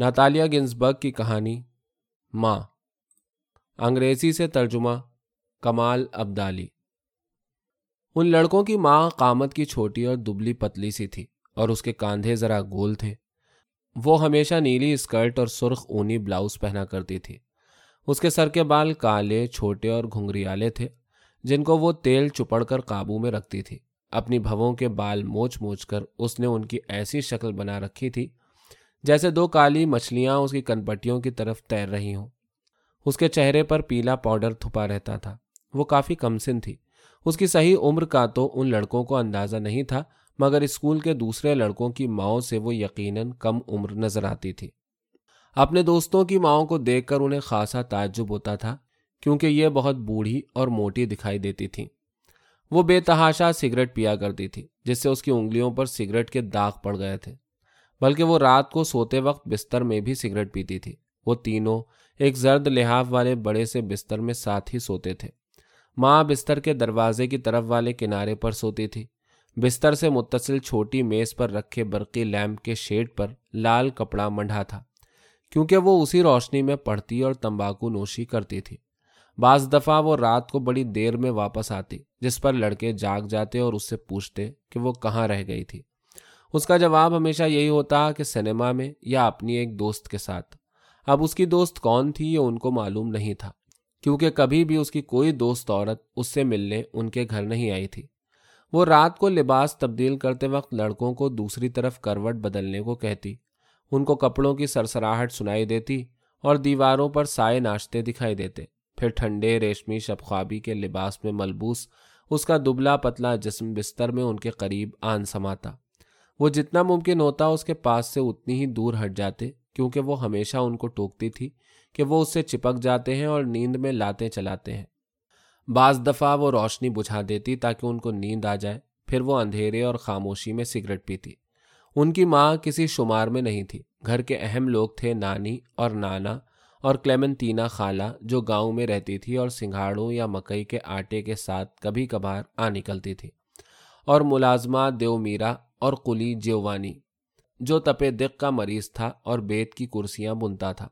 ناتالیہ Ginzburg کی کہانی، ماں، انگریزی سے ترجمہ، کمال ابدالی۔ ان لڑکوں کی ماں قامت کی چھوٹی اور دبلی پتلی سی تھی اور اس کے کاندھے ذرا گول تھے۔ وہ ہمیشہ نیلی اسکرٹ اور سرخ اونی بلاؤز پہنا کرتی تھی۔ اس کے سر کے بال کالے، چھوٹے اور گھنگریالے تھے، جن کو وہ تیل چپڑ کر قابو میں رکھتی تھی۔ اپنی بھووں کے بال موچ موچ کر اس نے ان کی ایسی شکل بنا رکھی تھی جیسے دو کالی مچھلیاں اس کی کنپٹیوں کی طرف تیر رہی ہوں۔ اس کے چہرے پر پیلا پاؤڈر تھپا رہتا تھا۔ وہ کافی کم سن تھی۔ اس کی صحیح عمر کا تو ان لڑکوں کو اندازہ نہیں تھا، مگر اسکول کے دوسرے لڑکوں کی ماؤں سے وہ یقیناً کم عمر نظر آتی تھی۔ اپنے دوستوں کی ماؤں کو دیکھ کر انہیں خاصا تعجب ہوتا تھا، کیونکہ یہ بہت بوڑھی اور موٹی دکھائی دیتی تھیں۔ وہ بے تحاشا سگریٹ پیا کرتی تھی، جس سے اس کی انگلیوں پر سگریٹ کے داغ پڑ گئے تھے۔ بلکہ وہ رات کو سوتے وقت بستر میں بھی سگریٹ پیتی تھی۔ وہ تینوں ایک زرد لحاف والے بڑے سے بستر میں ساتھ ہی سوتے تھے۔ ماں بستر کے دروازے کی طرف والے کنارے پر سوتی تھی۔ بستر سے متصل چھوٹی میز پر رکھے برقی لیمپ کے شیڈ پر لال کپڑا منڈا تھا، کیونکہ وہ اسی روشنی میں پڑھتی اور تمباکو نوشی کرتی تھی۔ بعض دفعہ وہ رات کو بڑی دیر میں واپس آتی، جس پر لڑکے جاگ جاتے اور اس سے پوچھتے کہ وہ کہاں رہ گئی تھی۔ اس کا جواب ہمیشہ یہی ہوتا کہ سنیما میں یا اپنی ایک دوست کے ساتھ۔ اب اس کی دوست کون تھی یہ ان کو معلوم نہیں تھا، کیونکہ کبھی بھی اس کی کوئی دوست عورت اس سے ملنے ان کے گھر نہیں آئی تھی۔ وہ رات کو لباس تبدیل کرتے وقت لڑکوں کو دوسری طرف کروٹ بدلنے کو کہتی۔ ان کو کپڑوں کی سرسراہٹ سنائی دیتی اور دیواروں پر سائے ناشتے دکھائی دیتے۔ پھر ٹھنڈے ریشمی شب خوابی کے لباس میں ملبوس، اس کا دبلا پتلا جسم بستر میں ان کے قریب آن سماتا۔ وہ جتنا ممکن ہوتا اس کے پاس سے اتنی ہی دور ہٹ جاتے، کیونکہ وہ ہمیشہ ان کو ٹوکتی تھی کہ وہ اس سے چپک جاتے ہیں اور نیند میں لاتے چلاتے ہیں۔ بعض دفعہ وہ روشنی بجھا دیتی تاکہ ان کو نیند آ جائے، پھر وہ اندھیرے اور خاموشی میں سگریٹ پیتی۔ ان کی ماں کسی شمار میں نہیں تھی، گھر کے اہم لوگ تھے نانی اور نانا اور کلیمنتینا خالہ، جو گاؤں میں رہتی تھی اور سنگھاڑوں یا مکئی کے آٹے کے ساتھ کبھی کبھار آ نکلتی تھی۔ اور ملازمہ دیو میرا اور کلی جیوانی، جو تپے دق کا مریض تھا اور بیت کی کرسیاں بنتا تھا۔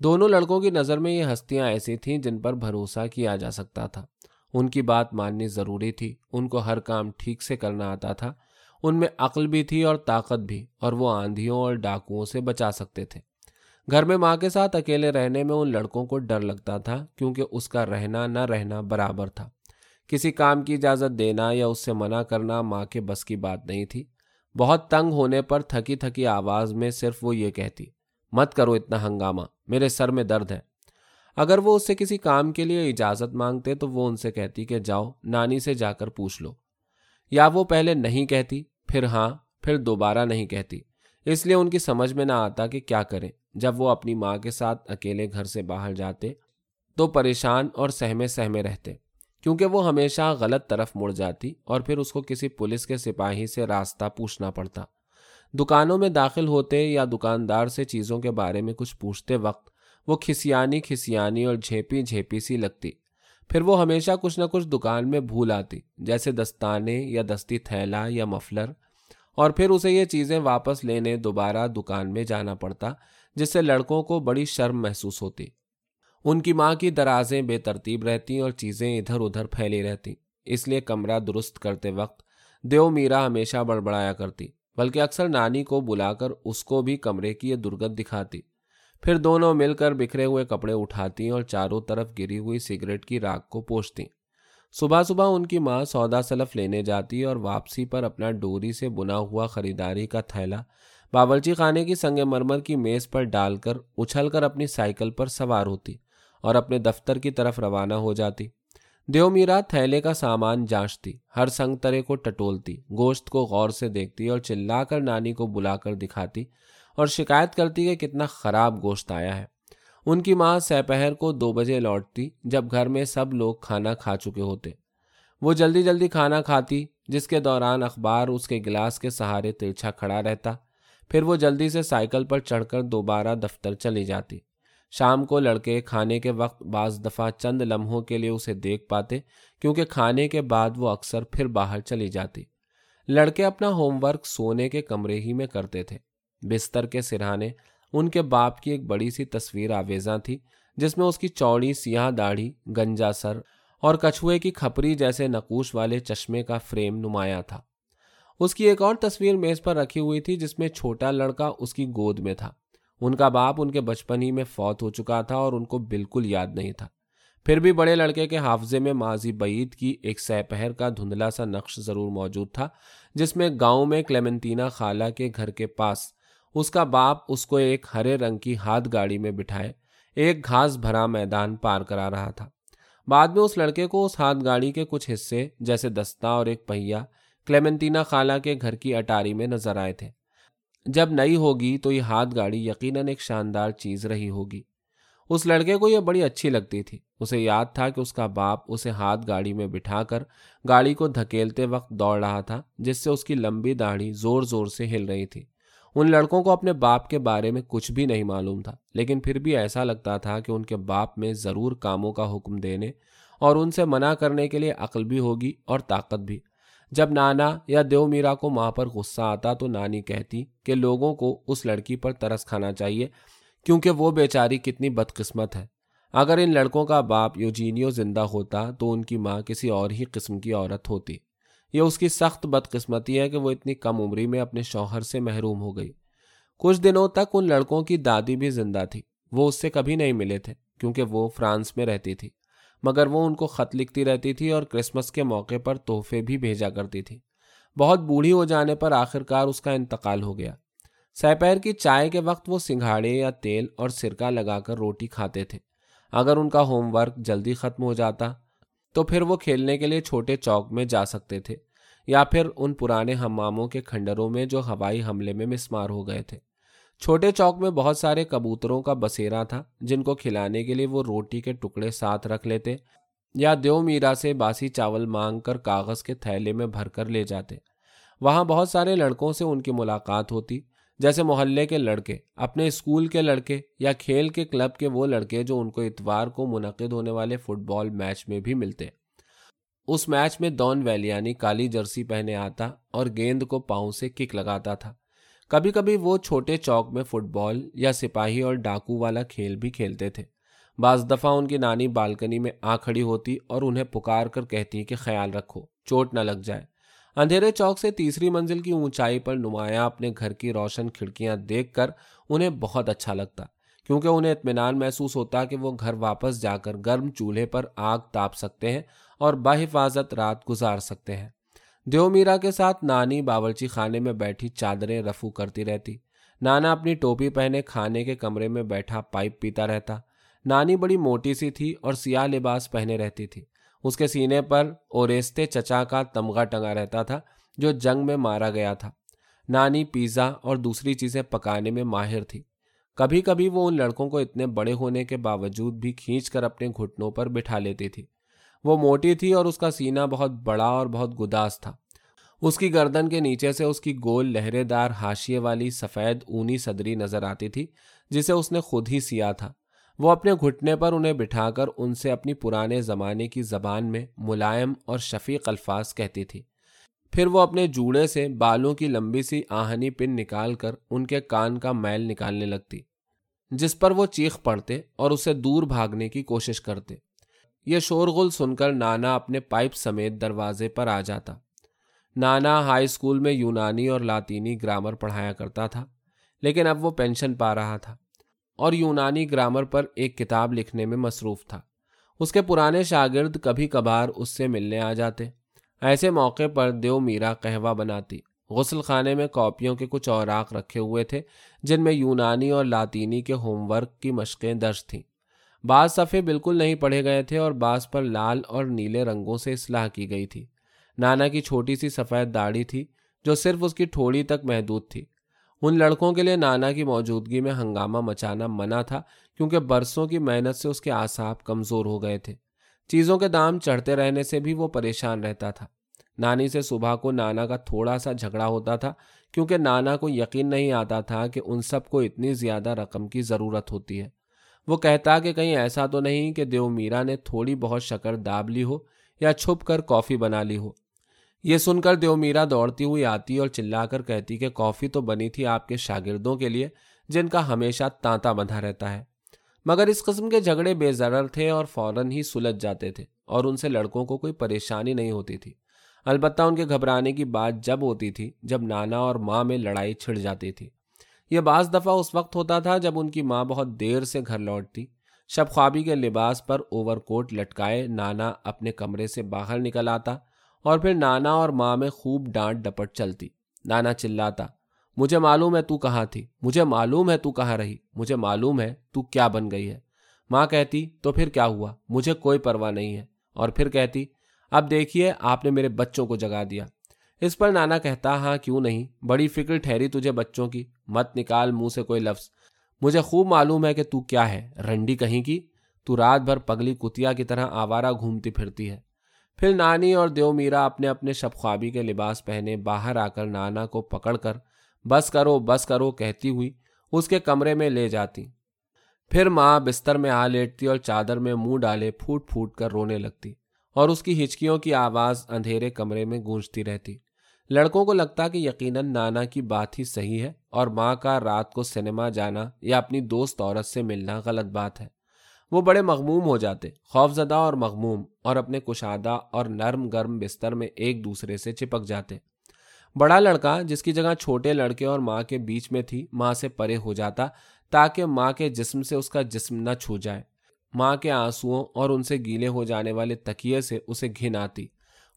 دونوں لڑکوں کی نظر میں یہ ہستیاں ایسی تھیں جن پر بھروسہ کیا جا سکتا تھا۔ ان کی بات ماننی ضروری تھی، ان کو ہر کام ٹھیک سے کرنا آتا تھا۔ ان میں عقل بھی تھی اور طاقت بھی، اور وہ آندھیوں اور ڈاکوؤں سے بچا سکتے تھے۔ گھر میں ماں کے ساتھ اکیلے رہنے میں ان لڑکوں کو ڈر لگتا تھا، کیونکہ اس کا رہنا نہ رہنا برابر تھا۔ کسی کام کی اجازت دینا یا اس سے منع کرنا ماں کے بس کی بات نہیں تھی۔ بہت تنگ ہونے پر تھکی تھکی آواز میں صرف وہ یہ کہتی، مت کرو اتنا ہنگامہ، میرے سر میں درد ہے۔ اگر وہ اس سے کسی کام کے لیے اجازت مانگتے تو وہ ان سے کہتی کہ جاؤ، نانی سے جا کر پوچھ لو۔ یا وہ پہلے نہیں کہتی، پھر ہاں پھر دوبارہ نہیں کہتی۔ اس لیے ان کی سمجھ میں نہ آتا کہ کیا کریں۔ جب وہ اپنی ماں کے ساتھ اکیلے گھر سے باہر جاتے تو پریشان اور سہمے سہمے رہتے۔ کیونکہ وہ ہمیشہ غلط طرف مڑ جاتی اور پھر اس کو کسی پولیس کے سپاہی سے راستہ پوچھنا پڑتا۔ دکانوں میں داخل ہوتے یا دکاندار سے چیزوں کے بارے میں کچھ پوچھتے وقت وہ کھسیانی کھسیانی اور جھیپی جھیپی سی لگتی۔ پھر وہ ہمیشہ کچھ نہ کچھ دکان میں بھول آتی، جیسے دستانے یا دستی تھیلا یا مفلر۔ اور پھر اسے یہ چیزیں واپس لینے دوبارہ دکان میں جانا پڑتا، جس سے لڑکوں کو بڑی شرم محسوس ہوتی۔ ان کی ماں کی درازیں بے ترتیب رہتی اور چیزیں ادھر ادھر پھیلی رہتی اس لیے کمرہ درست کرتے وقت دیو میرا ہمیشہ بڑبڑایا کرتی، بلکہ اکثر نانی کو بلا کر اس کو بھی کمرے کی یہ درگت دکھاتی۔ پھر دونوں مل کر بکھرے ہوئے کپڑے اٹھاتی اور چاروں طرف گری ہوئی سگریٹ کی راک کو پوچھتی۔ صبح صبح ان کی ماں سودا سلف لینے جاتی اور واپسی پر اپنا ڈوری سے بنا ہوا خریداری کا تھیلا باورچی خانے کی سنگ مرمر کی میز پر ڈال کر اچھل کر اپنی سائیکل پر سوار ہوتی۔ اور اپنے دفتر کی طرف روانہ ہو جاتی۔ دیو میرا تھیلے کا سامان جانچتی، ہر سنگ ترے کو ٹٹولتی، گوشت کو غور سے دیکھتی اور چلا کر نانی کو بلا کر دکھاتی اور شکایت کرتی کہ کتنا خراب گوشت آیا ہے۔ ان کی ماں سپہر کو دو بجے لوٹتی جب گھر میں سب لوگ کھانا کھا چکے ہوتے۔ وہ جلدی جلدی کھانا کھاتی، جس کے دوران اخبار اس کے گلاس کے سہارے ترچھا کھڑا رہتا۔ پھر وہ جلدی سے سائیکل پر چڑھ کر دوبارہ دفتر چلی جاتی۔ شام کو لڑکے کھانے کے وقت بعض دفعہ چند لمحوں کے لیے اسے دیکھ پاتے، کیونکہ کھانے کے بعد وہ اکثر پھر باہر چلی جاتی۔ لڑکے اپنا ہوم ورک سونے کے کمرے ہی میں کرتے تھے۔ بستر کے سرہانے، ان کے باپ کی ایک بڑی سی تصویر آویزاں تھی، جس میں اس کی چوڑی سیاہ داڑھی، گنجا سر اور کچھوے کی کھپری جیسے نقوش والے چشمے کا فریم نمایاں تھا۔ اس کی ایک اور تصویر میز پر رکھی ہوئی تھی، جس میں چھوٹا لڑکا اس کی گود میں تھا۔ ان کا باپ ان کے بچپن ہی میں فوت ہو چکا تھا اور ان کو بالکل یاد نہیں تھا۔ پھر بھی بڑے لڑکے کے حافظے میں ماضی بعید کی ایک سہ پہر کا دھندلا سا نقش ضرور موجود تھا، جس میں گاؤں میں کلیمنٹینا خالہ کے گھر کے پاس اس کا باپ اس کو ایک ہرے رنگ کی ہاتھ گاڑی میں بٹھائے، ایک گھاس بھرا میدان پار کرا رہا تھا۔ بعد میں اس لڑکے کو اس ہاتھ گاڑی کے کچھ حصے جیسے دستہ اور ایک پہیا کلیمنٹینا خالہ کے گھر کی اٹاری میں نظر آئے تھے۔ جب نئی ہوگی تو یہ ہاتھ گاڑی یقیناً ایک شاندار چیز رہی ہوگی۔ اس لڑکے کو یہ بڑی اچھی لگتی تھی۔ اسے یاد تھا کہ اس کا باپ اسے ہاتھ گاڑی میں بٹھا کر گاڑی کو دھکیلتے وقت دوڑ رہا تھا، جس سے اس کی لمبی داڑھی زور زور سے ہل رہی تھی۔ ان لڑکوں کو اپنے باپ کے بارے میں کچھ بھی نہیں معلوم تھا، لیکن پھر بھی ایسا لگتا تھا کہ ان کے باپ میں ضرور کاموں کا حکم دینے اور ان سے منع کرنے کے لیے عقل بھی ہوگی اور طاقت بھی۔ جب نانا یا دیو میرا کو ماں پر غصہ آتا تو نانی کہتی کہ لوگوں کو اس لڑکی پر ترس کھانا چاہیے کیونکہ وہ بیچاری کتنی بدقسمت ہے۔ اگر ان لڑکوں کا باپ یوجینیو زندہ ہوتا تو ان کی ماں کسی اور ہی قسم کی عورت ہوتی۔ یہ اس کی سخت بدقسمتی ہے کہ وہ اتنی کم عمری میں اپنے شوہر سے محروم ہو گئی۔ کچھ دنوں تک ان لڑکوں کی دادی بھی زندہ تھی۔ وہ اس سے کبھی نہیں ملے تھے کیونکہ وہ فرانس میں رہتی تھی۔ مگر وہ ان کو خط لکھتی رہتی تھی اور کرسمس کے موقع پر تحفے بھی بھیجا کرتی تھی۔ بہت بوڑھی ہو جانے پر آخرکار اس کا انتقال ہو گیا۔ سپیر کی چائے کے وقت وہ سنگھاڑے یا تیل اور سرکہ لگا کر روٹی کھاتے تھے۔ اگر ان کا ہوم ورک جلدی ختم ہو جاتا، تو پھر وہ کھیلنے کے لیے چھوٹے چوک میں جا سکتے تھے، یا پھر ان پرانے ہماموں کے کھنڈروں میں جو ہوائی حملے میں مسمار ہو گئے تھے۔ چھوٹے چوک میں بہت سارے کبوتروں کا بسیرا تھا، جن کو کھلانے کے لیے وہ روٹی کے ٹکڑے ساتھ رکھ لیتے یا دیو میرا سے باسی چاول مانگ کر کاغذ کے تھیلے میں بھر کر لے جاتے۔ وہاں بہت سارے لڑکوں سے ان کی ملاقات ہوتی، جیسے محلے کے لڑکے، اپنے اسکول کے لڑکے یا کھیل کے کلب کے وہ لڑکے جو ان کو اتوار کو منعقد ہونے والے فٹ بال میچ میں بھی ملتے۔ اس میچ میں دون ویلیانی کالی جرسی پہنے آتا اور گیند کو پاؤں سے کک لگاتا تھا۔ کبھی کبھی وہ چھوٹے چوک میں فٹ بال یا سپاہی اور ڈاکو والا کھیل بھی کھیلتے تھے۔ بعض دفعہ ان کی نانی بالکنی میں آ کھڑی ہوتی اور انہیں پکار کر کہتی کہ خیال رکھو، چوٹ نہ لگ جائے۔ اندھیرے چوک سے تیسری منزل کی اونچائی پر نمایاں اپنے گھر کی روشن کھڑکیاں دیکھ کر انہیں بہت اچھا لگتا، کیونکہ انہیں اطمینان محسوس ہوتا کہ وہ گھر واپس جا کر گرم چولہے پر آگ تاپ سکتے ہیں اور بحفاظت رات گزار سکتے ہیں۔ دیو میرا کے ساتھ نانی باورچی خانے میں بیٹھی چادریں رفو کرتی رہتی۔ نانا اپنی ٹوپی پہنے کھانے کے کمرے میں بیٹھا پائپ پیتا رہتا۔ نانی بڑی موٹی سی تھی اور سیاہ لباس پہنے رہتی تھی۔ اس کے سینے پر اوریستے چچا کا تمغہ ٹنگا رہتا تھا جو جنگ میں مارا گیا تھا۔ نانی پیزا اور دوسری چیزیں پکانے میں ماہر تھی۔ کبھی کبھی وہ ان لڑکوں کو اتنے بڑے ہونے کے باوجود بھی کھینچ کر اپنے گھٹنوں پر بٹھا لیتی تھی۔ وہ موٹی تھی اور اس کا سینہ بہت بڑا اور بہت گداس تھا۔ اس کی گردن کے نیچے سے اس کی گول لہرے دار ہاشیے والی سفید اونی صدری نظر آتی تھی، جسے اس نے خود ہی سیا تھا۔ وہ اپنے گھٹنے پر انہیں بٹھا کر ان سے اپنی پرانے زمانے کی زبان میں ملائم اور شفیق الفاظ کہتی تھی۔ پھر وہ اپنے جوڑے سے بالوں کی لمبی سی آہنی پن نکال کر ان کے کان کا میل نکالنے لگتی، جس پر وہ چیخ پڑتے اور اسے دور بھاگنے کی کوشش کرتے۔ یہ شورغل سن کر نانا اپنے پائپ سمیت دروازے پر آ جاتا۔ نانا ہائی اسکول میں یونانی اور لاطینی گرامر پڑھایا کرتا تھا، لیکن اب وہ پینشن پا رہا تھا اور یونانی گرامر پر ایک کتاب لکھنے میں مصروف تھا۔ اس کے پرانے شاگرد کبھی کبھار اس سے ملنے آ جاتے۔ ایسے موقع پر دیو میرا قہوہ بناتی۔ غسل خانے میں کاپیوں کے کچھ اوراق رکھے ہوئے تھے، جن میں یونانی اور لاطینی کے ہوم ورک کی مشقیں درج تھیں۔ بعض صفحے بالکل نہیں پڑھے گئے تھے اور بعض پر لال اور نیلے رنگوں سے اصلاح کی گئی تھی۔ نانا کی چھوٹی سی سفید داڑھی تھی جو صرف اس کی تھوڑی تک محدود تھی۔ ان لڑکوں کے لیے نانا کی موجودگی میں ہنگامہ مچانا منع تھا کیونکہ برسوں کی محنت سے اس کے آساب کمزور ہو گئے تھے۔ چیزوں کے دام چڑھتے رہنے سے بھی وہ پریشان رہتا تھا۔ نانی سے صبح کو نانا کا تھوڑا سا جھگڑا ہوتا تھا کیونکہ نانا کو یقین نہیں آتا تھا کہ ان سب کو اتنی زیادہ رقم کی ضرورت ہوتی ہے۔ وہ کہتا کہ کہیں ایسا تو نہیں کہ دیو میرا نے تھوڑی بہت شکر داب لی ہو یا چھپ کر کافی بنا لی ہو۔ یہ سن کر دیو میرا دوڑتی ہوئی آتی اور چلا کر کہتی کہ کافی تو بنی تھی آپ کے شاگردوں کے لیے جن کا ہمیشہ تانتا بندھا رہتا ہے۔ مگر اس قسم کے جھگڑے بے ضرر تھے اور فوراً ہی سلجھ جاتے تھے اور ان سے لڑکوں کو کوئی پریشانی نہیں ہوتی تھی۔ البتہ ان کے گھبرانے کی بات جب ہوتی تھی جب نانا اور ماں میں لڑائی چھڑ جاتی تھی۔ یہ بعض دفعہ اس وقت ہوتا تھا جب ان کی ماں بہت دیر سے گھر لوٹتی۔ شب خوابی کے لباس پر اوور کوٹ لٹکائے نانا اپنے کمرے سے باہر نکل آتا اور پھر نانا اور ماں میں خوب ڈانٹ ڈپٹ چلتی۔ نانا چلاتا، مجھے معلوم ہے تو کہاں تھی، مجھے معلوم ہے تو کہاں رہی، مجھے معلوم ہے تو کیا بن گئی ہے ماں کہتی، تو پھر کیا ہوا، مجھے کوئی پرواہ نہیں ہے اور پھر کہتی، اب دیکھیے، آپ نے میرے بچوں کو جگا دیا۔ اس پر نانا کہتا ہاں کیوں نہیں؟ بڑی فکر ٹھہری تجھے بچوں کی۔ مت نکال منہ سے کوئی لفظ۔ مجھے خوب معلوم ہے کہ تو کیا ہے۔ رنڈی کہیں کی؟ تو رات بھر پگلی کتیا کی طرح آوارہ گھومتی پھرتی ہے۔ پھر نانی اور دیو میرا اپنے اپنے شب خوابی کے لباس پہنے باہر آ کر نانا کو پکڑ کر بس کرو بس کرو کہتی ہوئی اس کے کمرے میں لے جاتی۔ پھر ماں بستر میں آ لیٹتی اور چادر میں منہ ڈالے پھوٹ پھوٹ کر رونے لگتی اور اس کی ہچکیوں کی آواز اندھیرے کمرے میں گونجتی رہتی۔ لڑکوں کو لگتا کہ یقیناً نانا کی بات ہی صحیح ہے اور ماں کا رات کو سنیما جانا یا اپنی دوست عورت سے ملنا غلط بات ہے۔ وہ بڑے مغموم ہو جاتے خوف زدہ اور مغموم، اور اپنے کشادہ اور نرم گرم بستر میں ایک دوسرے سے چپک جاتے۔ بڑا لڑکا، جس کی جگہ چھوٹے لڑکے اور ماں کے بیچ میں تھی، ماں سے پرے ہو جاتا تاکہ ماں کے جسم سے اس کا جسم نہ چھو جائے۔ ماں کے آنسوؤں اور ان سے گیلے ہو جانے والے تکیے سے اسے گھن آتی۔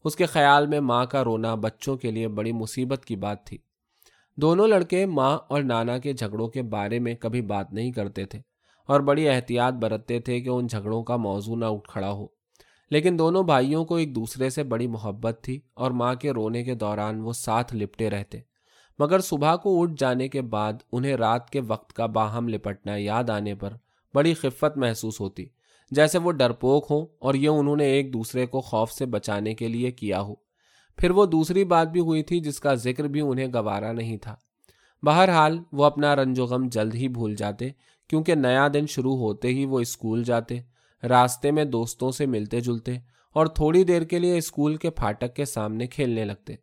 اس کے خیال میں ماں کا رونا بچوں کے لیے بڑی مصیبت کی بات تھی۔ دونوں لڑکے ماں اور نانا کے جھگڑوں کے بارے میں کبھی بات نہیں کرتے تھے اور بڑی احتیاط برتتے تھے کہ ان جھگڑوں کا موضوع نہ اٹھ کھڑا ہو۔ لیکن دونوں بھائیوں کو ایک دوسرے سے بڑی محبت تھی اور ماں کے رونے کے دوران وہ ساتھ لپٹے رہتے۔ مگر صبح کو اٹھ جانے کے بعد انہیں رات کے وقت کا باہم لپٹنا یاد آنے پر بڑی خفت محسوس ہوتی۔ جیسے وہ ڈرپوک ہوں اور یہ انہوں نے ایک دوسرے کو خوف سے بچانے کے لیے کیا ہو۔ پھر وہ دوسری بات بھی ہوئی تھی جس کا ذکر بھی انہیں گوارا نہیں تھا۔ بہرحال وہ اپنا رنج و غم جلد ہی بھول جاتے، کیونکہ نیا دن شروع ہوتے ہی وہ اسکول جاتے، راستے میں دوستوں سے ملتے جلتے، اور تھوڑی دیر کے لیے اسکول کے پھاٹک کے سامنے کھیلنے لگتے۔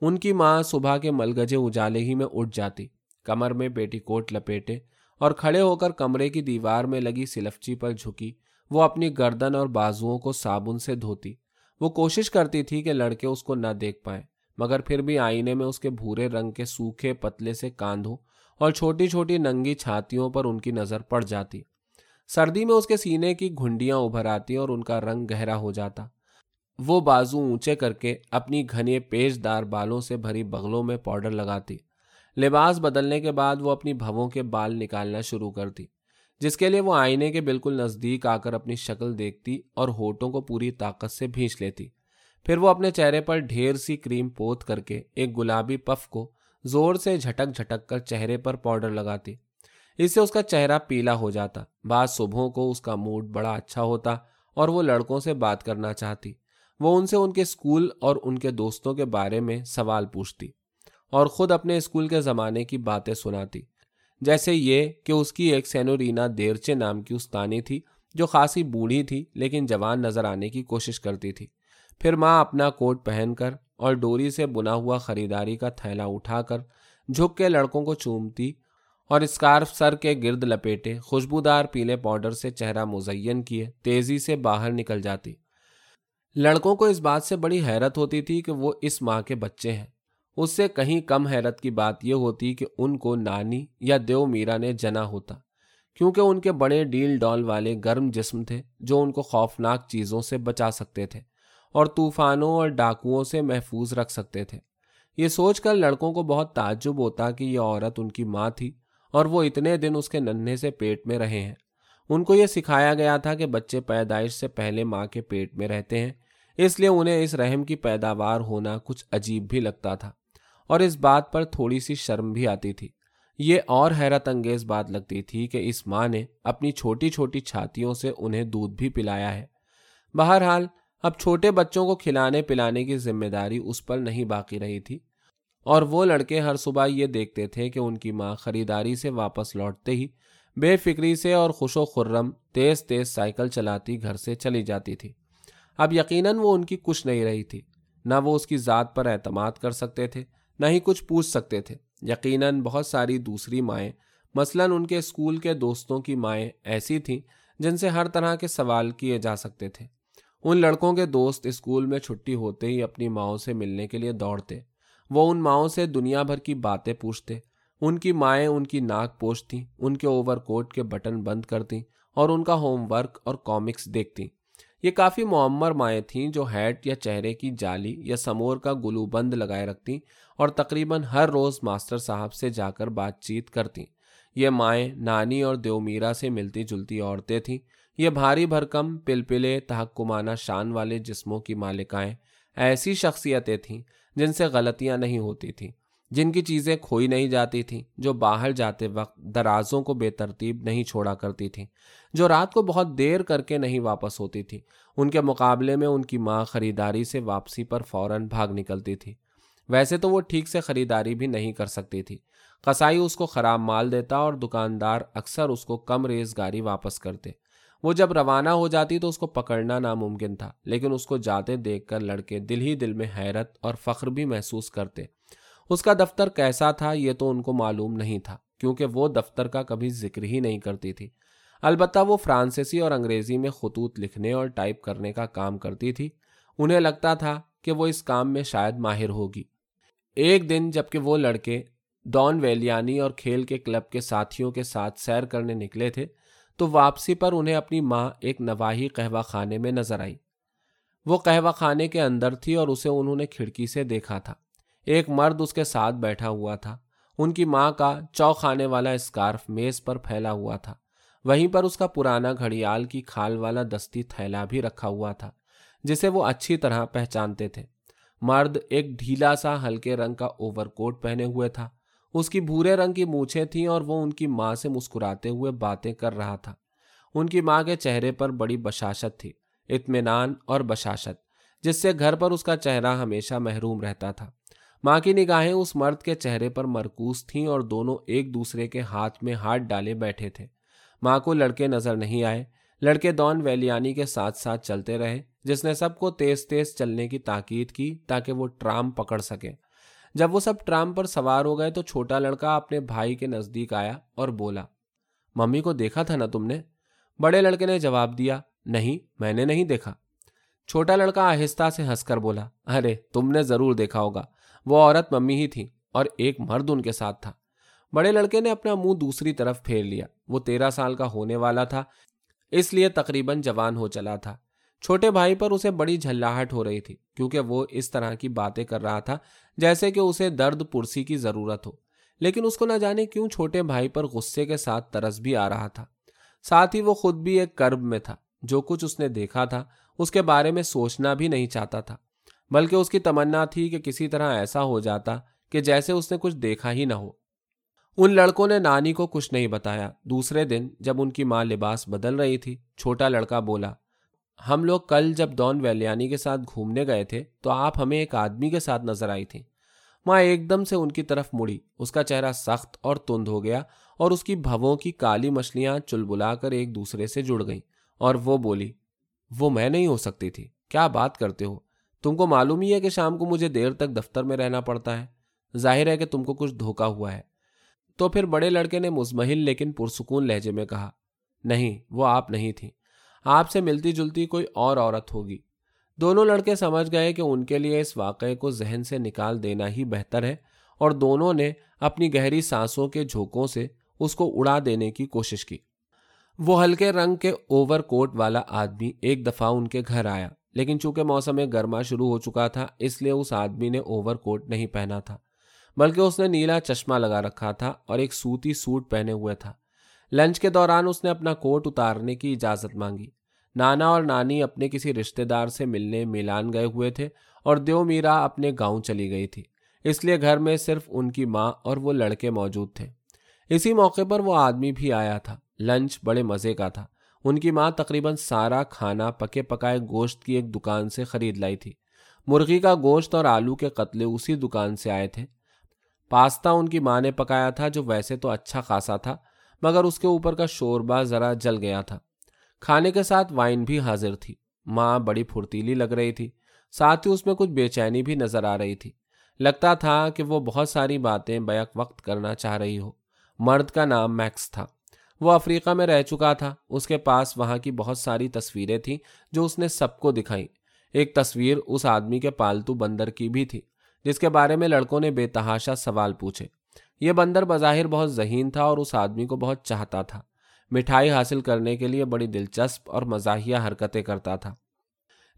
ان کی ماں صبح کے ملگجے اجالے ہی میں اٹھ جاتی، کمر میں بیٹی کوٹ لپیٹے، اور کھڑے ہو کر کمرے کی دیوار میں لگی سلفچی پر جھکی۔ وہ اپنی گردن اور بازوؤں کو صابن سے دھوتی۔ وہ کوشش کرتی تھی کہ لڑکے اس کو نہ دیکھ پائیں، مگر پھر بھی آئینے میں اس کے بھورے رنگ کے سوکھے پتلے سے کاندھوں اور چھوٹی چھوٹی ننگی چھاتیوں پر ان کی نظر پڑ جاتی۔ سردی میں اس کے سینے کی گھنڈیاں ابھر آتی اور ان کا رنگ گہرا ہو جاتا۔ وہ بازو اونچے کر کے اپنی گھنے پیش دار بالوں سے بھری بغلوں میں پاؤڈر لگاتی۔ لباس بدلنے کے بعد وہ اپنی بھووں کے بال نکالنا شروع کرتی۔ جس کے لیے وہ آئینے کے بالکل نزدیک آ کر اپنی شکل دیکھتی اور ہوٹوں کو پوری طاقت سے بھینچ لیتی۔ پھر وہ اپنے چہرے پر ڈھیر سی کریم پوت کر کے ایک گلابی پف کو زور سے جھٹک جھٹک کر چہرے پر پاؤڈر لگاتی۔ اس سے اس کا چہرہ پیلا ہو جاتا۔ بعض صبحوں کو اس کا موڈ بڑا اچھا ہوتا اور وہ لڑکوں سے بات کرنا چاہتی۔ وہ ان سے ان کے اسکول اور ان کے دوستوں کے بارے میں سوال پوچھتی اور خود اپنے اسکول کے زمانے کی باتیں سناتی۔ جیسے یہ کہ اس کی ایک سینورینا دیرچے نام کی استانی تھی جو خاصی بوڑھی تھی لیکن جوان نظر آنے کی کوشش کرتی تھی۔ پھر ماں اپنا کوٹ پہن کر اور ڈوری سے بنا ہوا خریداری کا تھیلا اٹھا کر جھک کے لڑکوں کو چومتی اور اسکارف سر کے گرد لپیٹے، خوشبودار پیلے پاؤڈر سے چہرہ مزین کیے، تیزی سے باہر نکل جاتی۔ لڑکوں کو اس بات سے بڑی حیرت ہوتی تھی کہ وہ اس ماں کے بچے ہیں۔ اس سے کہیں کم حیرت کی بات یہ ہوتی کہ ان کو نانی یا دیو میرا نے جنا ہوتا، کیونکہ ان کے بڑے ڈیل ڈال والے گرم جسم تھے جو ان کو خوفناک چیزوں سے بچا سکتے تھے اور طوفانوں اور ڈاکوؤں سے محفوظ رکھ سکتے تھے۔ یہ سوچ کر لڑکوں کو بہت تعجب ہوتا کہ یہ عورت ان کی ماں تھی اور وہ اتنے دن اس کے ننھے سے پیٹ میں رہے ہیں۔ ان کو یہ سکھایا گیا تھا کہ بچے پیدائش سے پہلے ماں کے پیٹ میں رہتے ہیں، اس لیے انہیں اس رحم کی پیداوار ہونا کچھ عجیب بھی لگتا تھا۔ اور اس بات پر تھوڑی سی شرم بھی آتی تھی۔ یہ اور حیرت انگیز بات لگتی تھی کہ اس ماں نے اپنی چھوٹی چھوٹی چھاتیوں سے انہیں دودھ بھی پلایا ہے۔ بہرحال، اب چھوٹے بچوں کو کھلانے پلانے کی ذمہ داری اس پر نہیں باقی رہی تھی۔ اور وہ لڑکے ہر صبح یہ دیکھتے تھے کہ ان کی ماں خریداری سے واپس لوٹتے ہی بے فکری سے اور خوش و خرم تیز تیز سائیکل چلاتی گھر سے چلی جاتی تھی۔ اب یقیناً وہ ان کی کچھ نہیں رہی تھی۔ نہ وہ اس کی ذات پر اعتماد کر سکتے تھے۔ نہ ہی کچھ پوچھ سکتے تھے۔ یقیناً بہت ساری دوسری مائیں، مثلا ان کے اسکول کے دوستوں کی مائیں ایسی تھیں جن سے ہر طرح کے سوال کیے جا سکتے تھے۔ ان لڑکوں کے دوست اسکول میں چھٹی ہوتے ہی اپنی ماؤں سے ملنے کے لیے دوڑتے۔ وہ ان ماؤں سے دنیا بھر کی باتیں پوچھتے۔ ان کی مائیں ان کی ناک پوچھتی ان کے اوور کوٹ کے بٹن بند کرتی اور ان کا ہوم ورک اور کامکس دیکھتی۔ یہ کافی معمر مائیں تھیں جو ہیٹ یا چہرے کی جالی یا سمور کا گلو بند لگائے رکھتی اور تقریباً ہر روز ماسٹر صاحب سے جا کر بات چیت کرتی۔ یہ مائیں نانی اور دیو میرا سے ملتی جلتی عورتیں تھیں۔ یہ بھاری بھرکم، پلپلے، تحکمانہ شان والے جسموں کی مالکائیں ایسی شخصیتیں تھیں جن سے غلطیاں نہیں ہوتی تھیں، جن کی چیزیں کھوئی نہیں جاتی تھیں، جو باہر جاتے وقت درازوں کو بے ترتیب نہیں چھوڑا کرتی تھیں، جو رات کو بہت دیر کر کے نہیں واپس ہوتی تھی ان کے مقابلے میں ان کی ماں خریداری سے واپسی پر فوراً بھاگ نکلتی تھی ویسے تو وہ ٹھیک سے خریداری بھی نہیں کر سکتی تھی۔ قصائی اس کو خراب مال دیتا اور دکاندار اکثر اس کو کم ریزگاری واپس کرتے۔ وہ جب روانہ ہو جاتی تو اس کو پکڑنا ناممکن تھا، لیکن اس کو جاتے دیکھ کر لڑکے دل ہی دل میں حیرت اور فخر بھی محسوس کرتے۔ اس کا دفتر کیسا تھا یہ تو ان کو معلوم نہیں تھا، کیونکہ وہ دفتر کا کبھی ذکر ہی نہیں کرتی تھی۔ البتہ وہ فرانسیسی اور انگریزی میں خطوط لکھنے اور ٹائپ کرنے کا کام کرتی تھی۔ انہیں لگتا تھا کہ وہ اس کام میں شاید ماہر ہوگی۔ ایک دن جبکہ وہ لڑکے ڈان ویلیانی اور کھیل کے کلب کے ساتھیوں کے ساتھ سیر کرنے نکلے تھے، تو واپسی پر انہیں اپنی ماں ایک نواحی قہوہ خانے میں نظر آئی۔ وہ قہوہ خانے کے اندر تھی اور اسے انہوں نے کھڑکی سے دیکھا تھا۔ ایک مرد اس کے ساتھ بیٹھا ہوا تھا۔ ان کی ماں کا چو خانے والا اسکارف میز پر پھیلا ہوا تھا۔ وہیں پر اس کا پرانا گھڑیال کی کھال والا دستی تھیلا بھی رکھا ہوا تھا، جسے وہ اچھی طرح پہچانتے تھے۔ مرد ایک ڈھیلا سا ہلکے رنگ کا اوور کوٹ پہنے ہوئے تھا۔ اس کی بھورے رنگ کی مونچھیں تھیں اور وہ ان کی ماں سے مسکراتے ہوئے باتیں کر رہا تھا۔ ان کی ماں کے چہرے پر بڑی بشاشت تھی، اطمینان اور بشاشت، جس سے گھر پر اس کا چہرہ ہمیشہ محروم رہتا تھا۔ ماں کی نگاہیں اس مرد کے چہرے پر مرکوز تھیں اور دونوں ایک دوسرے کے ہاتھ میں ہاتھ ڈالے بیٹھے تھے۔ ماں کو لڑکے نظر نہیں آئے۔ لڑکے دون ویلیانی کے ساتھ ساتھ چلتے رہے، جس نے سب کو تیز تیز چلنے کی تاکید کی تاکہ وہ ٹرام پکڑ سکے۔ جب وہ سب ٹرام پر سوار ہو گئے تو چھوٹا لڑکا اپنے بھائی کے نزدیک آیا اور بولا، ممی کو دیکھا تھا نا تم نے؟ بڑے لڑکے نے جواب دیا، نہیں، میں نے نہیں دیکھا۔ چھوٹا لڑکا آہستہ سے ہنس کر بولا، ارے، تم نے ضرور دیکھا ہوگا۔ وہ عورت ممی ہی تھی اور ایک مرد ان کے ساتھ تھا۔ بڑے لڑکے نے اپنا منہ دوسری طرف پھیر لیا۔ وہ تیرہ سال کا ہونے والا تھا۔ اس لیے تقریباً جوان ہو چلا تھا۔ چھوٹے بھائی پر اسے بڑی جھلاہٹ ہو رہی تھی، کیونکہ وہ اس طرح کی باتیں کر رہا تھا جیسے کہ اسے درد پرسی کی ضرورت ہو۔ لیکن اس کو نہ جانے کیوں چھوٹے بھائی پر غصے کے ساتھ ترس بھی آ رہا تھا۔ ساتھ ہی وہ خود بھی ایک کرب میں تھا، جو کچھ اس نے دیکھا تھا، اس کے بارے میں سوچنا بھی نہیں چاہتا تھا، بلکہ اس کی تمنا تھی کہ کسی طرح ایسا ہو جاتا کہ جیسے اس نے کچھ دیکھا ہی نہ ہو۔ ان لڑکوں نے نانی کو کچھ نہیں بتایا۔ دوسرے دن جب ان کی ماں لباس بدل رہی تھی، چھوٹا لڑکا بولا، ہم لوگ کل جب دون ویلیانی کے ساتھ گھومنے گئے تھے تو آپ ہمیں ایک آدمی کے ساتھ نظر آئی تھی۔ ماں ایک دم سے ان کی طرف مڑی۔ اس کا چہرہ سخت اور تند ہو گیا اور اس کی بھووں کی کالی مچھلیاں چل بلا کر ایک دوسرے سے جڑ گئیں۔ اور وہ بولی، وہ میں نہیں ہو سکتی تھی۔ کیا بات کرتے ہو؟ تم کو معلوم ہی ہے کہ شام کو مجھے دیر تک دفتر میں رہنا پڑتا ہے۔ ظاہر ہے کہ تم کو کچھ دھوکا ہوا ہے۔ تو پھر بڑے لڑکے نے مزمحل لیکن پرسکون لہجے میں کہا، نہیں، وہ آپ نہیں تھی آپ سے ملتی جلتی کوئی اور عورت ہوگی۔ دونوں لڑکے سمجھ گئے کہ ان کے لیے اس واقعے کو ذہن سے نکال دینا ہی بہتر ہے اور دونوں نے اپنی گہری سانسوں کے جھوکوں سے اس کو اڑا دینے کی کوشش کی۔ وہ ہلکے رنگ کے اوور کوٹ والا آدمی ایک دفعہ ان کے گھر آیا، لیکن چونکہ موسم گرما شروع ہو چکا تھا، اس لیے اس آدمی نے اوور کوٹ نہیں پہنا تھا۔ بلکہ اس نے نیلا چشمہ لگا رکھا تھا اور ایک سوتی سوٹ پہنے ہوئے تھا۔ لنچ کے دوران اس نے اپنا کوٹ اتارنے کی اجازت مانگی۔ نانا اور نانی اپنے کسی رشتے دار سے ملنے میلان گئے ہوئے تھے اور دیو میرا اپنے گاؤں چلی گئی تھی۔ اس لیے گھر میں صرف ان کی ماں اور وہ لڑکے موجود تھے۔ اسی موقع پر وہ آدمی بھی آیا تھا۔ لنچ بڑے مزے کا تھا۔ ان کی ماں تقریباً سارا کھانا پکے پکائے گوشت کی ایک دکان سے خرید لائی تھی۔ مرغی کا گوشت اور آلو کے قتلے اسی دکان سے آئے تھے۔ پاستا ان کی ماں نے پکایا تھا جو ویسے تو اچھا خاصا تھا، مگر اس کے اوپر کا شوربا ذرا جل گیا تھا۔ کھانے کے ساتھ وائن بھی حاضر تھی۔ ماں بڑی پھرتیلی لگ رہی تھی۔ ساتھ ہی اس میں کچھ بے چینی بھی نظر آ رہی تھی۔ لگتا تھا کہ وہ بہت ساری باتیں بیک وقت کرنا چاہ رہی ہو۔ مرد کا نام میکس تھا۔ وہ افریقہ میں رہ چکا تھا۔ اس کے پاس وہاں کی بہت ساری تصویریں تھیں جو اس نے سب کو دکھائیں۔ ایک تصویر اس آدمی کے پالتو بندر کی بھی تھی۔ جس کے بارے میں لڑکوں نے بے تحاشا سوال پوچھے۔ یہ بندر بظاہر بہت ذہین تھا اور اس آدمی کو بہت چاہتا تھا۔ مٹھائی حاصل کرنے کے لیے بڑی دلچسپ اور مزاحیہ حرکتیں کرتا تھا۔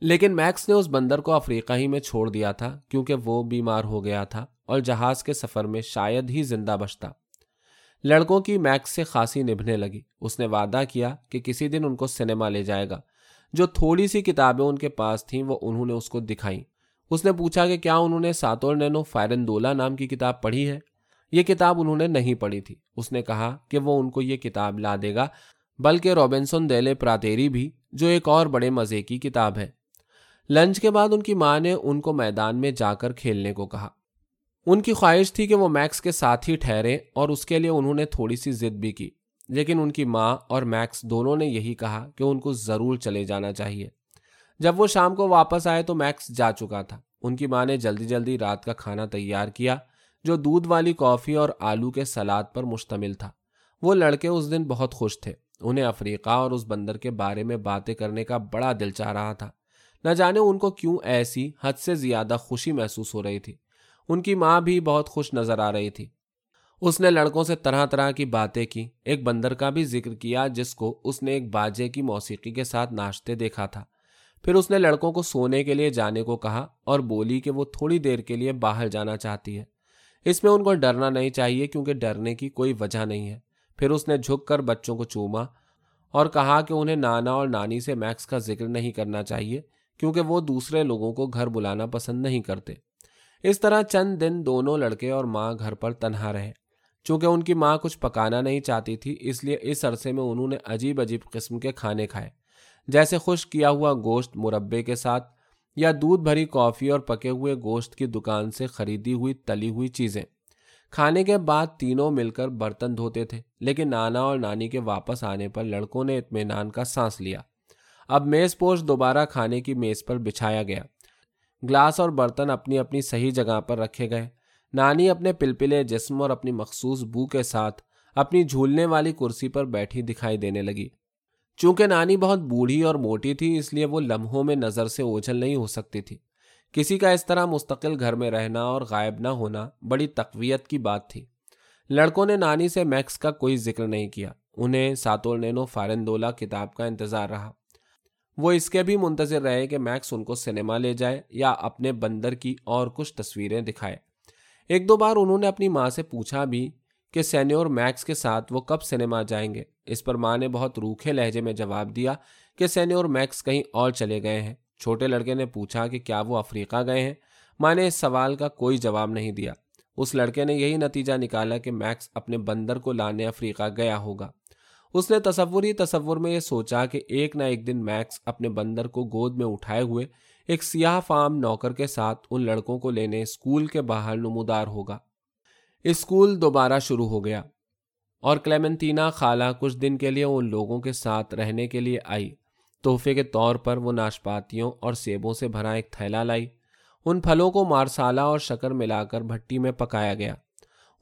لیکن میکس نے اس بندر کو افریقہ ہی میں چھوڑ دیا تھا کیونکہ وہ بیمار ہو گیا تھا اور جہاز کے سفر میں شاید ہی زندہ بچتا۔ لڑکوں کی میکس سے خاصی نبھنے لگی۔ اس نے وعدہ کیا کہ کسی دن ان کو سنیما لے جائے گا۔ جو تھوڑی سی کتابیں ان کے پاس تھیں وہ انہوں نے اس کو دکھائیں۔ اس نے پوچھا کہ کیا انہوں نے ساتور نینو فائرندولا نام کی کتاب پڑھی ہے؟ یہ کتاب انہوں نے نہیں پڑھی تھی۔ اس نے کہا کہ وہ ان کو یہ کتاب لا دے گا، بلکہ روبنسن دیلے پراتیری بھی، جو ایک اور بڑے مزے کی کتاب ہے۔ لنچ کے بعد ان کی ماں نے ان کو میدان میں جا کر کھیلنے کو کہا۔ ان کی خواہش تھی کہ وہ میکس کے ساتھ ہی ٹھہرے اور اس کے لیے انہوں نے تھوڑی سی ضد بھی کی۔ لیکن ان کی ماں اور میکس دونوں نے یہی کہا کہ ان کو ضرور چلے جانا چاہیے۔ جب وہ شام کو واپس آئے تو میکس جا چکا تھا۔ ان کی ماں نے جلدی جلدی رات کا کھانا تیار کیا، جو دودھ والی کافی اور آلو کے سلاد پر مشتمل تھا۔ وہ لڑکے اس دن بہت خوش تھے۔ انہیں افریقہ اور اس بندر کے بارے میں باتیں کرنے کا بڑا دل چاہ رہا تھا۔ نہ جانے ان کو کیوں ایسی حد سے زیادہ خوشی محسوس ہو رہی تھی۔ ان کی ماں بھی بہت خوش نظر آ رہی تھی۔ اس نے لڑکوں سے طرح طرح کی باتیں کی۔ ایک بندر کا بھی ذکر کیا جس کو اس نے ایک باجے کی موسیقی کے ساتھ ناشتے دیکھا تھا۔ پھر اس نے لڑکوں کو سونے کے لیے جانے کو کہا اور بولی کہ وہ تھوڑی دیر کے لیے باہر جانا چاہتی ہے۔ اس میں ان کو ڈرنا نہیں چاہیے کیونکہ ڈرنے کی کوئی وجہ نہیں ہے۔ پھر اس نے جھک کر بچوں کو چوما اور کہا کہ انہیں نانا اور نانی سے میکس کا ذکر نہیں کرنا چاہیے کیونکہ وہ دوسرے لوگوں کو گھر بلانا پسند نہیں کرتے۔ اس طرح چند دن دونوں لڑکے اور ماں گھر پر تنہا رہے۔ چونکہ ان کی ماں کچھ پکانا نہیں چاہتی تھی، اس لیے اس عرصے میں انہوں نے عجیب عجیب قسم کے کھانے کھائے۔ جیسے خشک کیا ہوا گوشت مربے کے ساتھ، یا دودھ بھری کافی اور پکے ہوئے گوشت کی دکان سے خریدی ہوئی، تلی ہوئی چیزیں۔ کھانے کے بعد تینوں مل کر برتن دھوتے تھے، لیکن نانا اور نانی کے واپس آنے پر لڑکوں نے اطمینان کا سانس لیا۔ اب میز پوش دوبارہ کھانے کی میز پر بچھایا گیا۔ گلاس اور برتن اپنی اپنی صحیح جگہ پر رکھے گئے۔ نانی اپنے پلپلے جسم اور اپنی مخصوص بو کے ساتھ اپنی جھولنے والی کرسی پر بیٹھی دکھائی دینے لگی۔ چونکہ نانی بہت بوڑھی اور موٹی تھی، اس لیے وہ لمحوں میں نظر سے اوجھل نہیں ہو سکتی تھی۔ کسی کا اس طرح مستقل گھر میں رہنا اور غائب نہ ہونا بڑی تقویت کی بات تھی۔ لڑکوں نے نانی سے میکس کا کوئی ذکر نہیں کیا۔ انہیں ساتول نینو فارندولا کتاب کا انتظار رہا۔ وہ اس کے بھی منتظر رہے کہ میکس ان کو سنیما لے جائے یا اپنے بندر کی اور کچھ تصویریں دکھائے۔ ایک دو بار انہوں نے اپنی ماں سے پوچھا بھی کہ سینیور میکس کے ساتھ وہ کب سنیما جائیں گے۔ اس پر ماں نے بہت روکھے لہجے میں جواب دیا کہ سینیور میکس کہیں اور چلے گئے ہیں۔ چھوٹے لڑکے نے پوچھا کہ کیا وہ افریقہ گئے ہیں؟ ماں نے اس سوال کا کوئی جواب نہیں دیا۔ اس لڑکے نے یہی نتیجہ نکالا کہ میکس اپنے بندر کو لانے افریقہ گیا ہوگا۔ اس نے تصور ہی تصور میں یہ سوچا کہ ایک نہ ایک دن میکس اپنے بندر کو گود میں اٹھائے ہوئے ایک سیاہ فام نوکر کے ساتھ ان لڑکوں کو لینے اسکول کے باہر نمودار ہوگا۔ اسکول دوبارہ شروع ہو گیا اور کلیمنتینا خالہ کچھ دن کے لیے ان لوگوں کے ساتھ رہنے کے لیے آئی۔ تحفے کے طور پر وہ ناشپاتیوں اور سیبوں سے بھرا ایک تھیلا لائی۔ ان پھلوں کو مارسالہ اور شکر ملا کر بھٹی میں پکایا گیا۔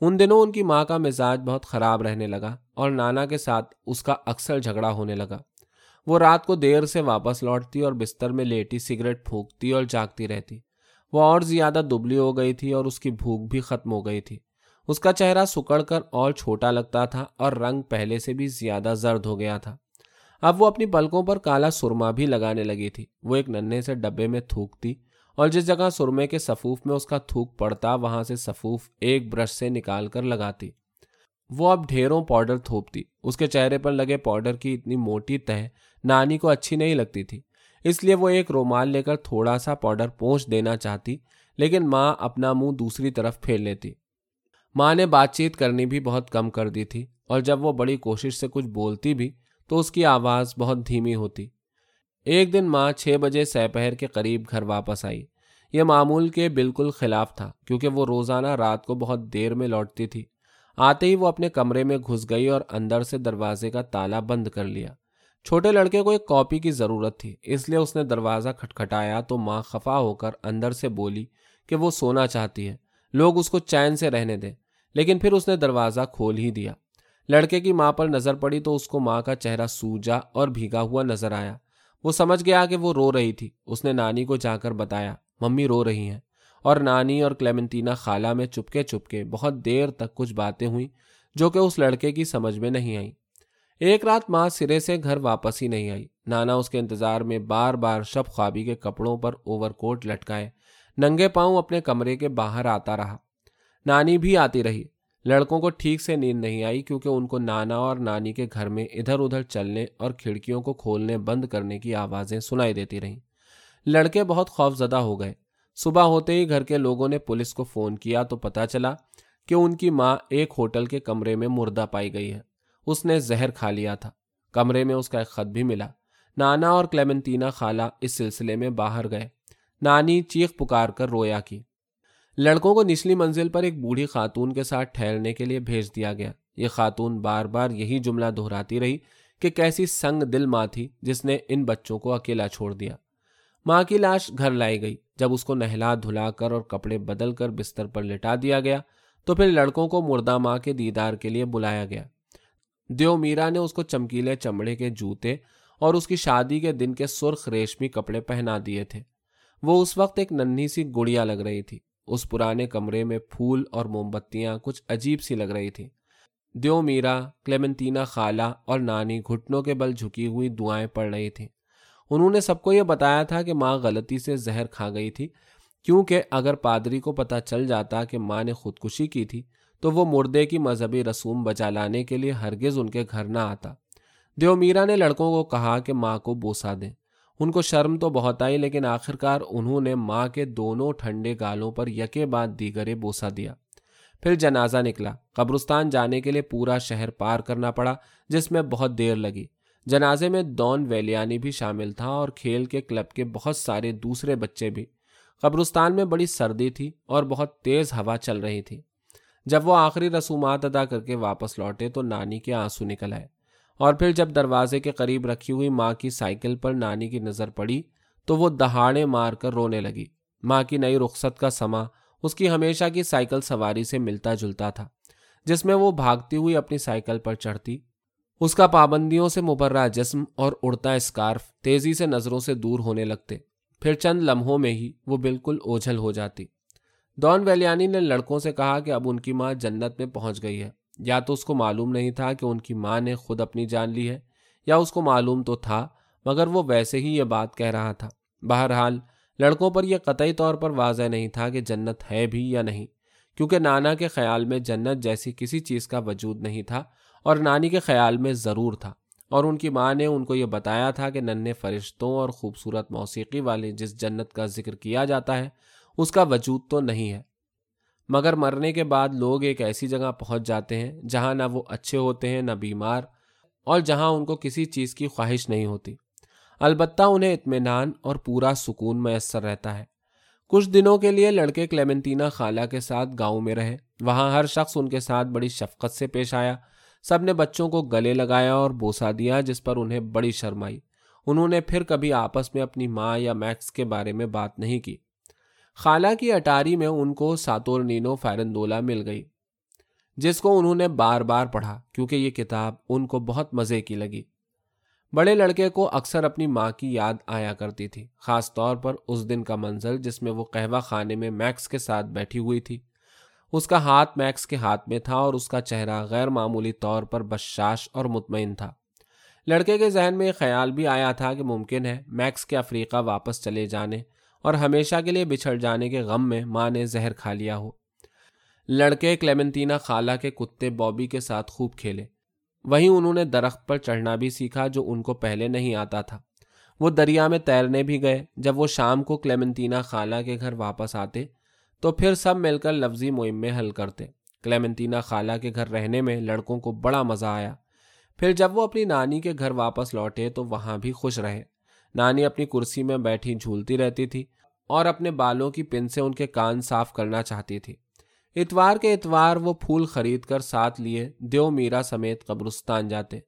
ان دنوں ان کی ماں کا مزاج بہت خراب رہنے لگا اور نانا کے ساتھ اس کا اکثر جھگڑا ہونے لگا۔ وہ رات کو دیر سے واپس لوٹتی اور بستر میں لیٹی سگریٹ پھونکتی اور جاگتی رہتی۔ وہ اور زیادہ دبلی ہو گئی تھی اور اس کی بھوک بھی ختم ہو گئی تھی۔ اس کا چہرہ سکڑ کر اور چھوٹا لگتا تھا اور رنگ پہلے سے بھی زیادہ زرد ہو گیا تھا۔ اب وہ اپنی پلکوں پر کالا سرما بھی لگانے لگی تھی۔ وہ ایک ننے سے ڈبے میں تھوکتی اور جس جگہ سرمے کے سفوف میں اس کا تھوک پڑتا، وہاں سے سفوف ایک برش سے نکال کر لگاتی۔ وہ اب ڈھیروں پاؤڈر تھوپتی۔ اس کے چہرے پر لگے پاؤڈر کی اتنی موٹی تہ نانی کو اچھی نہیں لگتی تھی۔ اس لیے وہ ایک رومال لے کر تھوڑا سا پاؤڈر پہنچ دینا چاہتی، لیکن ماں اپنا منہ دوسری طرف پھیر لیتی۔ ماں نے بات چیت کرنی بھی بہت کم کر دی تھی اور جب وہ بڑی کوشش سے کچھ بولتی بھی تو اس کی آواز بہت دھیمی ہوتی۔ ایک دن ماں چھ بجے سپہر کے قریب گھر واپس آئی۔ یہ معمول کے بالکل خلاف تھا کیونکہ وہ روزانہ رات کو بہت دیر میں لوٹتی تھی۔ آتے ہی وہ اپنے کمرے میں گھس گئی اور اندر سے دروازے کا تالا بند کر لیا۔ چھوٹے لڑکے کو ایک کاپی کی ضرورت تھی، اس لیے اس نے دروازہ کھٹکھٹایا تو ماں خفا ہو کر اندر سے بولی کہ وہ سونا چاہتی ہے۔ لوگ اس کو چین سے رہنے دیں۔ لیکن پھر اس نے دروازہ کھول ہی دیا۔ لڑکے کی ماں پر نظر پڑی تو اس کو ماں کا چہرہ سوجا اور بھیگا ہوا نظر آیا۔ وہ سمجھ گیا کہ وہ رو رہی تھی۔ اس نے نانی کو جا کر بتایا، ممی رو رہی ہیں۔ اور نانی اور کلیمنٹینا خالہ میں چپکے چپکے بہت دیر تک کچھ باتیں ہوئیں جو کہ اس لڑکے کی سمجھ میں نہیں آئی ایک رات ماں سرے سے گھر واپس ہی نہیں آئی۔ نانا اس کے انتظار میں بار بار شب خوابی کے کپڑوں پر اوور کوٹ لٹکائے، ننگے پاؤں اپنے کمرے کے باہر آتا رہا۔ نانی بھی آتی رہی۔ لڑکوں کو ٹھیک سے نیند نہیں آئی کیونکہ ان کو نانا اور نانی کے گھر میں ادھر ادھر چلنے اور کھڑکیوں کو کھولنے بند کرنے کی آوازیں سنائی دیتی رہیں لڑکے بہت خوف زدہ ہو گئے۔ صبح ہوتے ہی گھر کے لوگوں نے پولیس کو فون کیا تو پتا چلا کہ ان کی ماں ایک ہوٹل کے کمرے میں مردہ پائی گئی ہے۔ اس نے زہر کھا لیا تھا۔ کمرے میں اس کا ایک خط بھی ملا۔ نانا اور کلیمنتینا خالہ اس سلسلے میں باہر گئے۔ نانی چیخ پکار کر رویا کی۔ لڑکوں کو نچلی منزل پر ایک بوڑھی خاتون کے ساتھ ٹھہرنے کے لیے بھیج دیا گیا۔ یہ خاتون بار بار یہی جملہ دہراتی رہی کہ کیسی سنگ دل ماں تھی جس نے ان بچوں کو اکیلا چھوڑ دیا۔ ماں کی لاش گھر لائی گئی۔ جب اس کو نہلا دھلا کر اور کپڑے بدل کر بستر پر لٹا دیا گیا، تو پھر لڑکوں کو مردہ ماں کے دیدار کے لیے بلایا گیا۔ دیو میرا نے اس کو چمکیلے چمڑے کے جوتے اور اس کی شادی کے دن کے سرخ ریشمی کپڑے پہنا دیے تھے۔ وہ اس وقت ایک ننھی سی گڑیا لگ رہی تھی۔ اس پرانے کمرے میں پھول اور موم بتیاں کچھ عجیب سی لگ رہی تھی دیو میرا کلیمنتینا خالہ اور نانی گھٹنوں کے بل جھکی ہوئی دعائیں پڑ رہی تھیں۔ انہوں نے سب کو یہ بتایا تھا کہ ماں غلطی سے زہر کھا گئی تھی، کیونکہ اگر پادری کو پتہ چل جاتا کہ ماں نے خودکشی کی تھی، تو وہ مردے کی مذہبی رسوم بچا لانے کے لیے ہرگز ان کے گھر نہ آتا۔ دیو میرا نے لڑکوں کو کہا کہ ماں کو بوسا دیں۔ ان کو شرم تو بہت آئی، لیکن آخرکار انہوں نے ماں کے دونوں ٹھنڈے گالوں پر یکے بعد دیگرے بوسا دیا۔ پھر جنازہ نکلا۔ قبرستان جانے کے لیے پورا شہر پار کرنا پڑا، جس میں بہت دیر لگی۔ جنازے میں دون ویلیانی بھی شامل تھا اور کھیل کے کلب کے بہت سارے دوسرے بچے بھی۔ قبرستان میں بڑی سردی تھی اور بہت تیز ہوا چل رہی تھی۔ جب وہ آخری رسومات ادا کر کے واپس لوٹے تو نانی کے آنسو نکل آئے۔ اور پھر جب دروازے کے قریب رکھی ہوئی ماں کی سائیکل پر نانی کی نظر پڑی تو وہ دہاڑے مار کر رونے لگی۔ ماں کی نئی رخصت کا سما اس کی ہمیشہ کی سائیکل سواری سے ملتا جلتا تھا، جس میں وہ بھاگتی ہوئی اپنی سائیکل پر چڑھتی۔ اس کا پابندیوں سے مبرہ جسم اور اڑتا اسکارف تیزی سے نظروں سے دور ہونے لگتے۔ پھر چند لمحوں میں ہی وہ بالکل اوجھل ہو جاتی۔ دون ویلیانی نے لڑکوں سے کہا کہ اب ان کی ماں جنت میں پہنچ گئی ہے۔ یا تو اس کو معلوم نہیں تھا کہ ان کی ماں نے خود اپنی جان لی ہے، یا اس کو معلوم تو تھا، مگر وہ ویسے ہی یہ بات کہہ رہا تھا۔ بہرحال، لڑکوں پر یہ قطعی طور پر واضح نہیں تھا کہ جنت ہے بھی یا نہیں، کیونکہ نانا کے خیال میں جنت جیسی کسی چیز کا وجود نہیں تھا اور نانی کے خیال میں ضرور تھا۔ اور ان کی ماں نے ان کو یہ بتایا تھا کہ ننے فرشتوں اور خوبصورت موسیقی والے جس جنت کا ذکر کیا جاتا ہے، اس کا وجود تو نہیں ہے۔ مگر مرنے کے بعد لوگ ایک ایسی جگہ پہنچ جاتے ہیں جہاں نہ وہ اچھے ہوتے ہیں، نہ بیمار، اور جہاں ان کو کسی چیز کی خواہش نہیں ہوتی۔ البتہ انہیں اطمینان اور پورا سکون میسر رہتا ہے۔ کچھ دنوں کے لیے لڑکے کلیمنتینا خالہ کے ساتھ گاؤں میں رہے۔ وہاں ہر شخص ان کے ساتھ بڑی شفقت سے پیش آیا۔ سب نے بچوں کو گلے لگایا اور بوسا دیا، جس پر انہیں بڑی شرم آئی انہوں نے پھر کبھی آپس میں اپنی ماں یا میکس کے بارے میں بات نہیں کی۔ خالہ کی اٹاری میں ان کو ساتور نینو فیرندولا مل گئی، جس کو انہوں نے بار بار پڑھا، کیونکہ یہ کتاب ان کو بہت مزے کی لگی۔ بڑے لڑکے کو اکثر اپنی ماں کی یاد آیا کرتی تھی، خاص طور پر اس دن کا منظر جس میں وہ قہوہ خانے میں میکس کے ساتھ بیٹھی ہوئی تھی۔ اس کا ہاتھ میکس کے ہاتھ میں تھا اور اس کا چہرہ غیر معمولی طور پر بشاش اور مطمئن تھا۔ لڑکے کے ذہن میں یہ خیال بھی آیا تھا کہ ممکن ہے میکس کے افریقہ واپس چلے جانے اور ہمیشہ کے لیے بچھڑ جانے کے غم میں ماں نے زہر کھا لیا ہو۔ لڑکے کلیمنتینا خالہ کے کتے بابی کے ساتھ خوب کھیلے۔ وہیں انہوں نے درخت پر چڑھنا بھی سیکھا جو ان کو پہلے نہیں آتا تھا۔ وہ دریا میں تیرنے بھی گئے۔ جب وہ شام کو کلیمنتینا خالہ کے گھر واپس آتے تو پھر سب مل کر لفظی مہم میں حل کرتے۔ کلیمنتینا خالہ کے گھر رہنے میں لڑکوں کو بڑا مزہ آیا۔ پھر جب وہ اپنی نانی کے گھر واپس لوٹے تو وہاں بھی خوش رہے۔ نانی اپنی کرسی میں بیٹھی جھولتی رہتی تھی۔ اور اپنے بالوں کی پن سے ان کے کان صاف کرنا چاہتی تھی۔ اتوار کے اتوار وہ پھول خرید کر ساتھ لیے دیو میرا سمیت قبرستان جاتے۔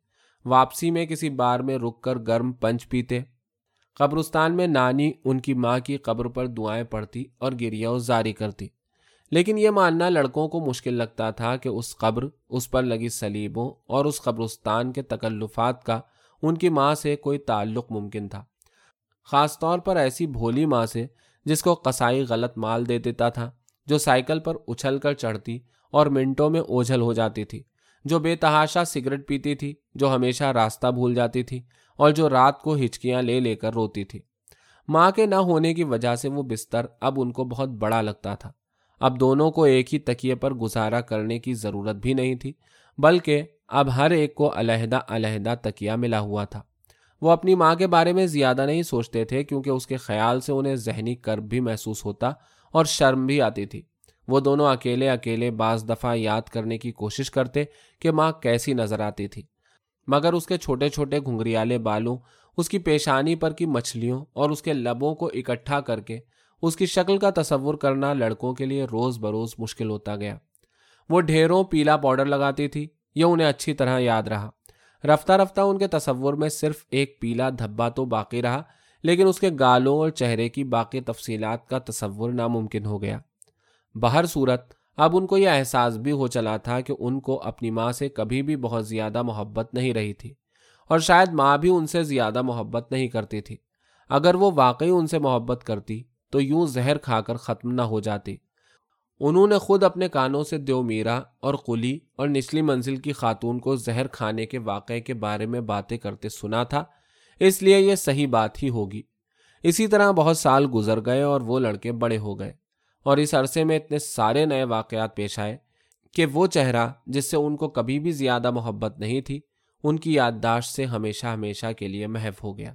واپسی میں کسی بار میں رک کر گرم پنچ پیتے۔ قبرستان میں نانی ان کی ماں کی قبر پر دعائیں پڑتی اور گریا جاری کرتی۔ لیکن یہ ماننا لڑکوں کو مشکل لگتا تھا کہ اس قبر، اس پر لگی سلیبوں اور اس قبرستان کے تکلفات کا ان کی ماں سے کوئی تعلق ممکن تھا۔ خاص طور پر ایسی بھولی ماں سے جس کو قصائی غلط مال دے دیتا تھا، جو سائیکل پر اچھل کر چڑھتی اور منٹوں میں اوجھل ہو جاتی تھی، جو بے تحاشا سگریٹ پیتی تھی، جو ہمیشہ راستہ بھول جاتی تھی اور جو رات کو ہچکیاں لے لے کر روتی تھی۔ ماں کے نہ ہونے کی وجہ سے وہ بستر اب ان کو بہت بڑا لگتا تھا۔ اب دونوں کو ایک ہی تکیے پر گزارا کرنے کی ضرورت بھی نہیں تھی، بلکہ اب ہر ایک کو علیحدہ علیحدہ تکیا ملا ہوا تھا۔ وہ اپنی ماں کے بارے میں زیادہ نہیں سوچتے تھے کیونکہ اس کے خیال سے انہیں ذہنی کرب بھی محسوس ہوتا اور شرم بھی آتی تھی۔ وہ دونوں اکیلے اکیلے بعض دفعہ یاد کرنے کی کوشش کرتے کہ ماں کیسی نظر آتی تھی۔ مگر اس کے چھوٹے چھوٹے گھنگریالے بالوں، اس کی پیشانی پر کی مچھلیوں اور اس کے لبوں کو اکٹھا کر کے اس کی شکل کا تصور کرنا لڑکوں کے لیے روز بروز مشکل ہوتا گیا۔ وہ ڈھیروں پیلا پاؤڈر لگاتی تھی، یہ انہیں اچھی طرح یاد رہا۔ رفتہ رفتہ ان کے تصور میں صرف ایک پیلا دھبا تو باقی رہا، لیکن اس کے گالوں اور چہرے کی باقی تفصیلات کا تصور ناممکن ہو گیا۔ بہر صورت، اب ان کو یہ احساس بھی ہو چلا تھا کہ ان کو اپنی ماں سے کبھی بھی بہت زیادہ محبت نہیں رہی تھی، اور شاید ماں بھی ان سے زیادہ محبت نہیں کرتی تھی۔ اگر وہ واقعی ان سے محبت کرتی، تو یوں زہر کھا کر ختم نہ ہو جاتی۔ انہوں نے خود اپنے کانوں سے دیو میرا اور قلی اور نچلی منزل کی خاتون کو زہر کھانے کے واقعے کے بارے میں باتیں کرتے سنا تھا۔ اس لیے یہ صحیح بات ہی ہوگی۔ اسی طرح بہت سال گزر گئے اور وہ لڑکے بڑے ہو گئے اور اس عرصے میں اتنے سارے نئے واقعات پیش آئے کہ وہ چہرہ جس سے ان کو کبھی بھی زیادہ محبت نہیں تھی، ان کی یادداشت سے ہمیشہ ہمیشہ کے لیے محف ہو گیا۔